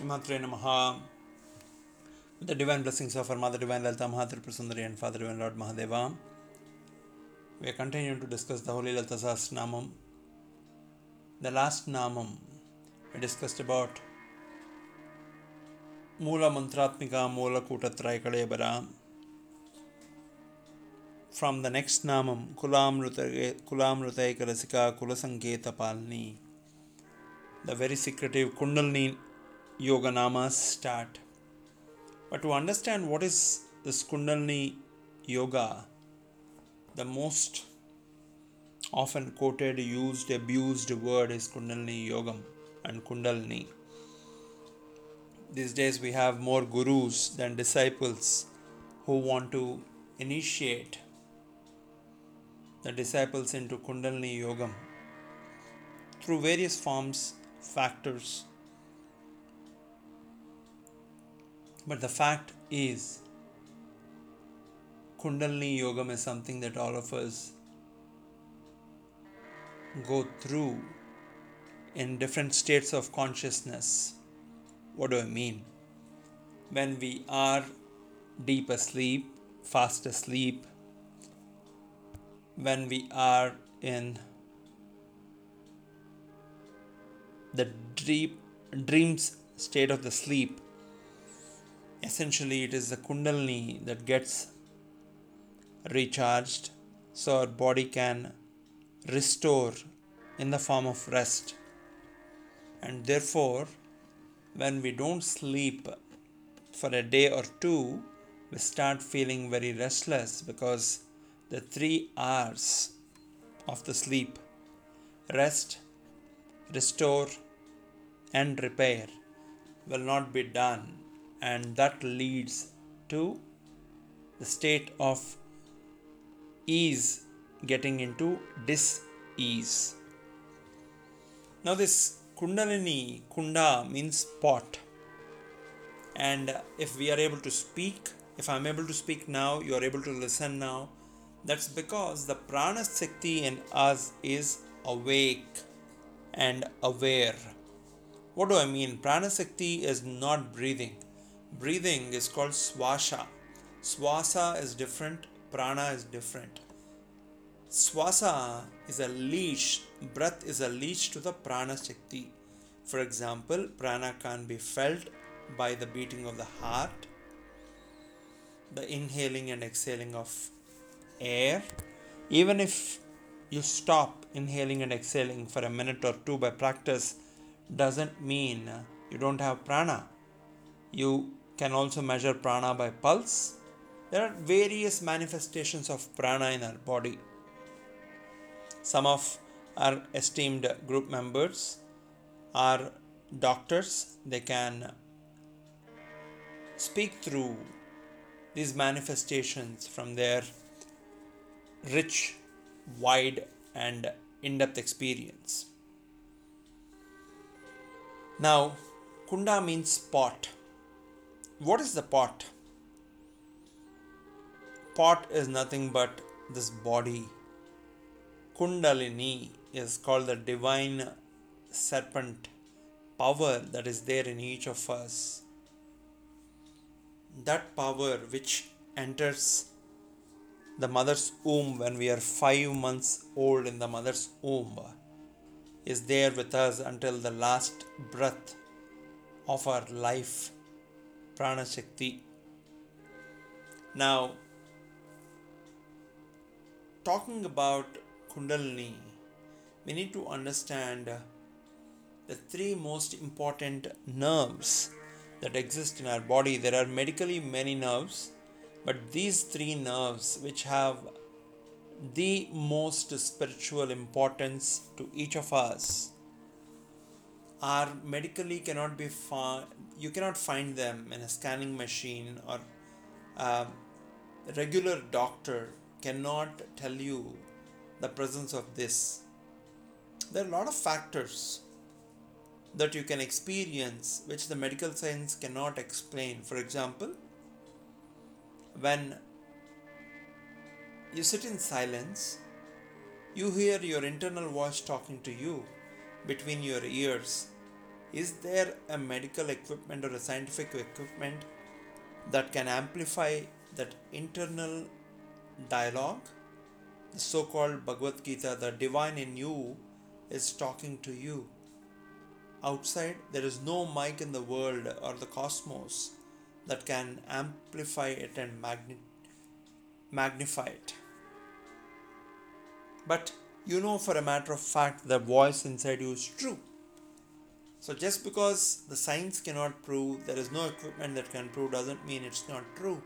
Shrimatre Namaha. With the divine blessings of our Mother Divine Lalita Mahatripura Sundari and Father Divine Lord Mahadeva, we are continuing to discuss the Holy Lalita Sahasranamam. The last Namam we discussed about Mula Mantratmika Mula Kutatraya Kadebara. From the next Namam, Kulamrutai Karasika Kulasanketa Palni. The very secretive Kundalini Yoga Namas start. But to understand what is this Kundalini Yoga, the most often quoted, used, abused word is Kundalini Yogam and Kundalini. These days we have more gurus than disciples who want to initiate the disciples into Kundalini Yogam through various forms, factors. But the fact is, Kundalini Yogam is something that all of us go through in different states of consciousness. What do I mean? When we are deep asleep, fast asleep, when we are in the deep dreams state of the sleep, essentially it is the kundalini that gets recharged so our body can restore in the form of rest. And therefore, when we don't sleep for a day or two, we start feeling very restless because the three R's of the sleep rest, restore, and repair will not be done, and that leads to the state of ease getting into dis ease. Now, this Kundalini, Kunda means pot, and if we are able to speak, if I'm able to speak now, you are able to listen now. That's because the prana Shakti in us is awake and aware. What do I mean? Prana Shakti is not breathing. Breathing is called swasha. Swasa is different, prana is different. Swasa is a leash, breath is a leash to the prana Shakti. For example, prana can be felt by the beating of the heart, the inhaling and exhaling of air. Even if you stop inhaling and exhaling for a minute or two by practice, doesn't mean you don't have prana. You can also measure prana by pulse. There are various manifestations of prana in our body. Some of our esteemed group members are doctors, they can speak through these manifestations from their rich, wide, and in depth experience. Now, Kunda means pot. What is the pot? Pot is nothing but this body. Kundalini is called the divine serpent power that is there in each of us. That power which enters the mother's womb when we are five months old in the mother's womb is there with us until the last breath of our life, Prana Shakti. Now, talking about Kundalini, we need to understand the three most important nerves that exist in our body. There are medically many nerves, but these three nerves, which have the most spiritual importance to each of us, are medically cannot be found. You cannot find them in a scanning machine, or a regular doctor cannot tell you the presence of this. There are a lot of factors that you can experience which the medical science cannot explain. For example, when you sit in silence, you hear your internal voice talking to you between your ears, is there a medical equipment or a scientific equipment that can amplify that internal dialogue? The so called Bhagavad Gita, the divine in you, is talking to you. Outside, there is no mic in the world or the cosmos that can amplify it and magni- magnify it. But you know for a matter of fact the voice inside you is true. So just because the science cannot prove, there is no equipment that can prove, doesn't mean it's not true.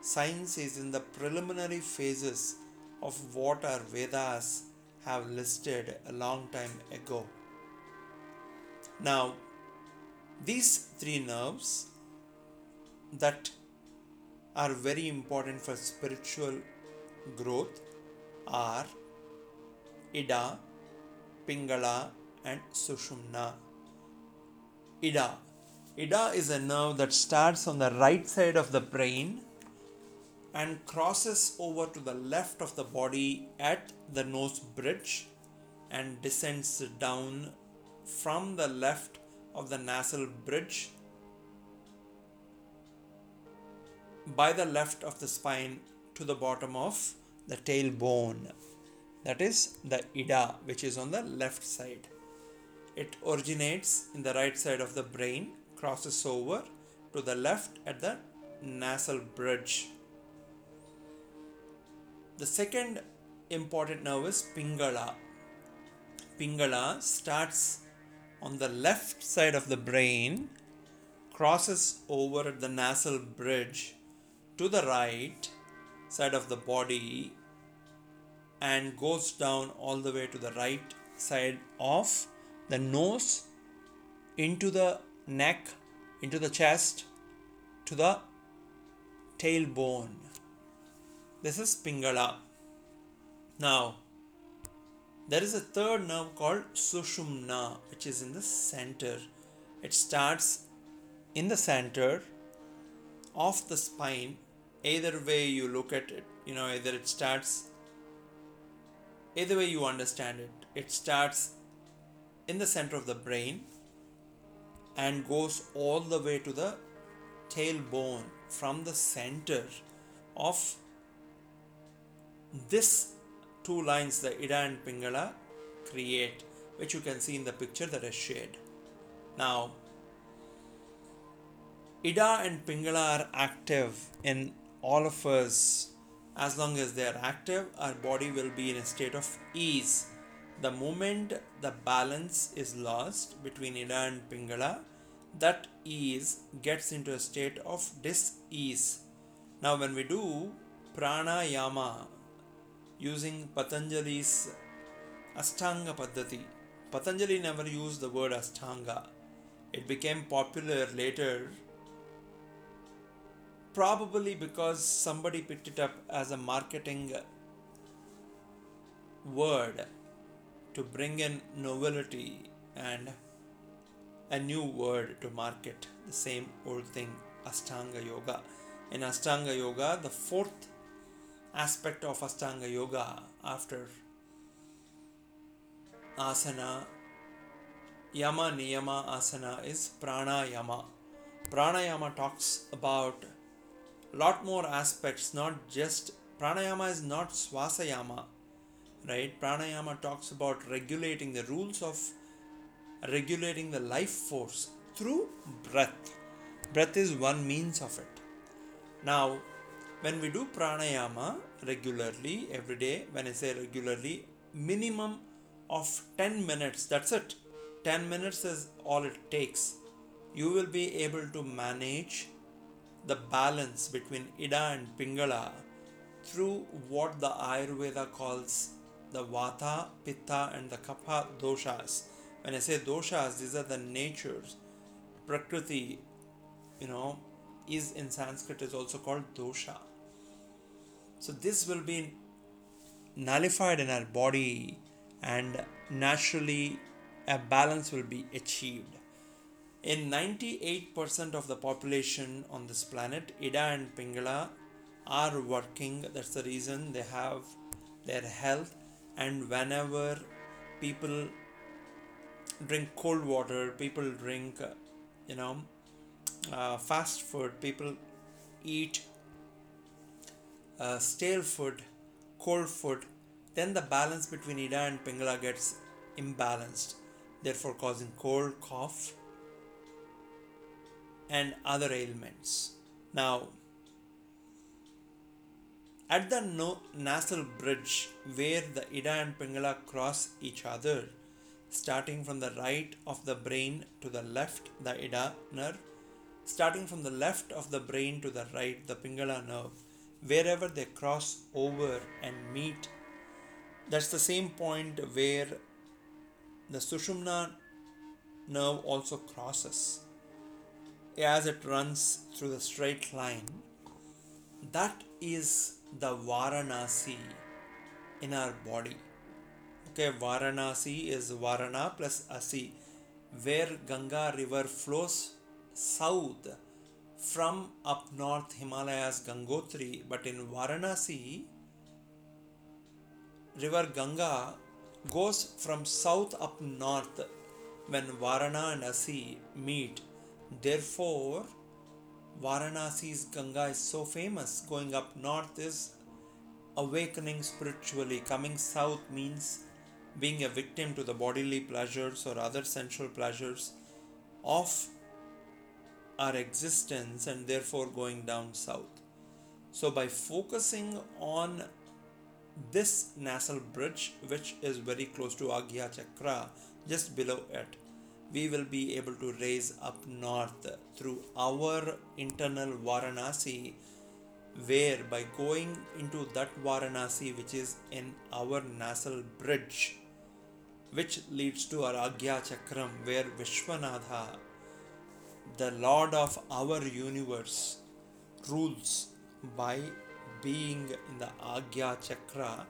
Science is in the preliminary phases of what our Vedas have listed a long time ago. Now, these three nerves that are very important for spiritual growth are Ida, Pingala, and Sushumna. Ida. Ida is a nerve that starts on the right side of the brain and crosses over to the left of the body at the nose bridge and descends down from the left of the nasal bridge by the left of the spine to the bottom of the tailbone. That is the ida, which is on the left side. It originates in the right side of the brain, crosses over to the left at the nasal bridge. The second important nerve is Pingala. Pingala starts on the left side of the brain, crosses over at the nasal bridge to the right side of the body and goes down all the way to the right side of the nose into the neck, into the chest, to the tailbone. This is Pingala. Now, there is a third nerve called Sushumna, which is in the center. It starts in the center of the spine. Either way you look at it, you know, either it starts, either way you understand it, it starts in the center of the brain and goes all the way to the tailbone from the center of this two lines the Ida and Pingala create, which you can see in the picture that I shared. Now, Ida and Pingala are active in all of us. As long as they are active, our body will be in a state of ease. The moment the balance is lost between Ida and Pingala, that ease gets into a state of dis-ease. Now, when we do pranayama, using Patanjali's Ashtanga Paddhati. Patanjali never used the word Ashtanga. It became popular later, probably because somebody picked it up as a marketing word to bring in novelty and a new word to market the same old thing, Ashtanga Yoga. In Ashtanga Yoga, the fourth aspect of Ashtanga Yoga after asana, yama niyama asana is pranayama. Pranayama talks about lot more aspects, not just pranayama is not swasayama, right? Pranayama talks about regulating the rules of regulating the life force through breath. Breath is one means of it. Now, when we do pranayama regularly every day, when I say regularly, minimum of 10 minutes, that's it. 10 minutes is all it takes. You will be able to manage the balance between Ida and Pingala through what the Ayurveda calls the Vata, Pitta, and the Kapha doshas. When I say doshas, these are the natures. Prakriti, you know, is in Sanskrit is also called dosha. So this will be nullified in our body and naturally a balance will be achieved. In 98% of the population on this planet, Ida and Pingala are working. That's the reason they have their health. And whenever people drink cold water, people drink, you know, uh, fast food, people eat uh, stale food, cold food, then the balance between Ida and Pingala gets imbalanced, therefore causing cold, cough, and other ailments. Now, at the no- nasal bridge where the Ida and Pingala cross each other, starting from the right of the brain to the left, the Ida nerve, starting from the left of the brain to the right, the Pingala nerve, wherever they cross over and meet, that's the same point where the Sushumna nerve also crosses as it runs through the straight line. That is the Varanasi in our body. Okay, Varanasi is Varana plus Asi, where Ganga river flows south from up north Himalayas Gangotri, but in Varanasi, river Ganga goes from south up north when Varana and Asi meet. Therefore, Varanasi's Ganga is so famous. Going up north is awakening spiritually. Coming south means being a victim to the bodily pleasures or other sensual pleasures of our existence and therefore going down south. So, by focusing on this nasal bridge, which is very close to Agya Chakra, just below it, we will be able to raise up north through our internal Varanasi, where by going into that Varanasi, which is in our nasal bridge, which leads to our Agya Chakram, where Vishwanatha, the Lord of our universe, rules by being in the Agya Chakra,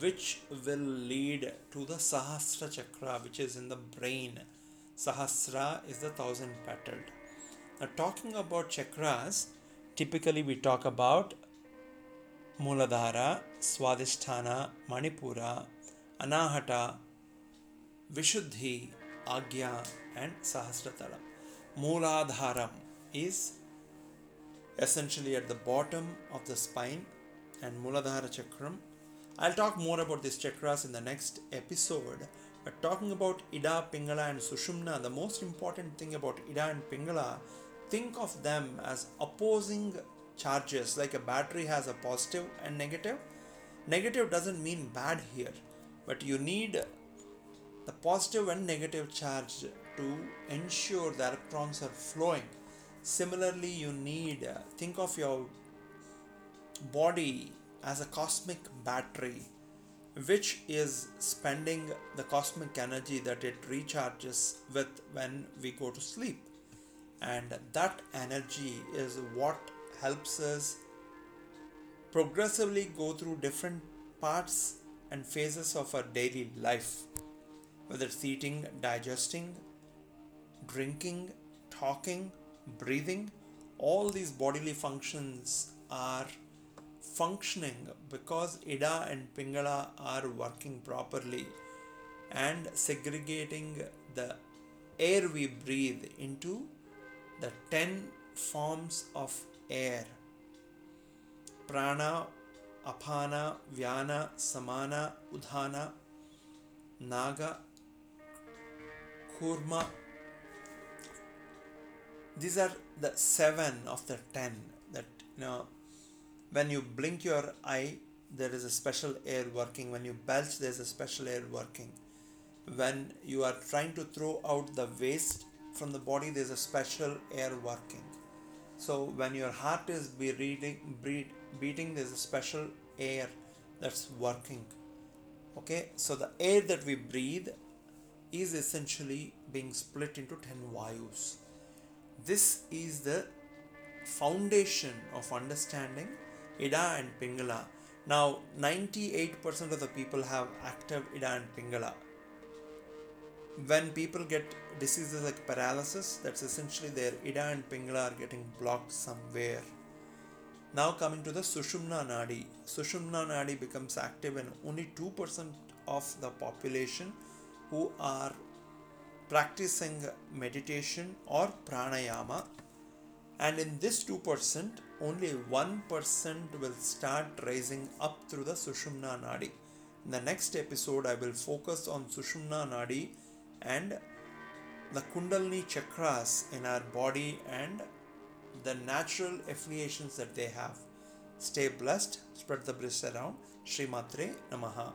which will lead to the Sahasra Chakra, which is in the brain Sahasra is the thousand petaled. Now, talking about chakras, typically we talk about Muladhara, Swadhisthana, Manipura, Anahata, Vishuddhi, Agya, and Sahasratalam. Muladharam is essentially at the bottom of the spine and Muladhara Chakram. I'll talk more about these chakras in the next episode but talking about Ida, Pingala, and Sushumna, the most important thing about Ida and Pingala, think of them as opposing charges, like a battery has a positive and negative. Negative doesn't mean bad here, but you need the positive and negative charge to ensure the electrons are flowing. Similarly, you need, uh, think of your body as a cosmic battery which is spending the cosmic energy that it recharges with when we go to sleep. And that energy is what helps us progressively go through different parts and phases of our daily life, whether it's eating, digesting, drinking, talking, breathing, all these bodily functions are functioning because Ida and Pingala are working properly and segregating the air we breathe into the 10 forms of air prana, apana, vyana, samana, udhana, naga, kurma. These are the seven of the ten that you know when you blink your eye there is a special air working. When you belch there's a special air working. When you are trying to throw out the waste from the body there's a special air working. So when your heart is beating, beating there's a special air that's working. Okay? So the air that we breathe is essentially being split into 10 vayus. This is the foundation of understanding Ida and Pingala. Now, 98% of the people have active Ida and Pingala. When people get diseases like paralysis, that's essentially their Ida and Pingala are getting blocked somewhere. Now, coming to the Sushumna Nadi. Sushumna Nadi becomes active in only 2% of the population who are practicing meditation or pranayama and in this 2% only 1% will start rising up through the sushumna nadi. In the next episode i will focus on sushumna nadi and the kundalini chakras in our body and the natural affiliations that they have. Stay blessed. Spread the bliss around. Sri Matre Namaha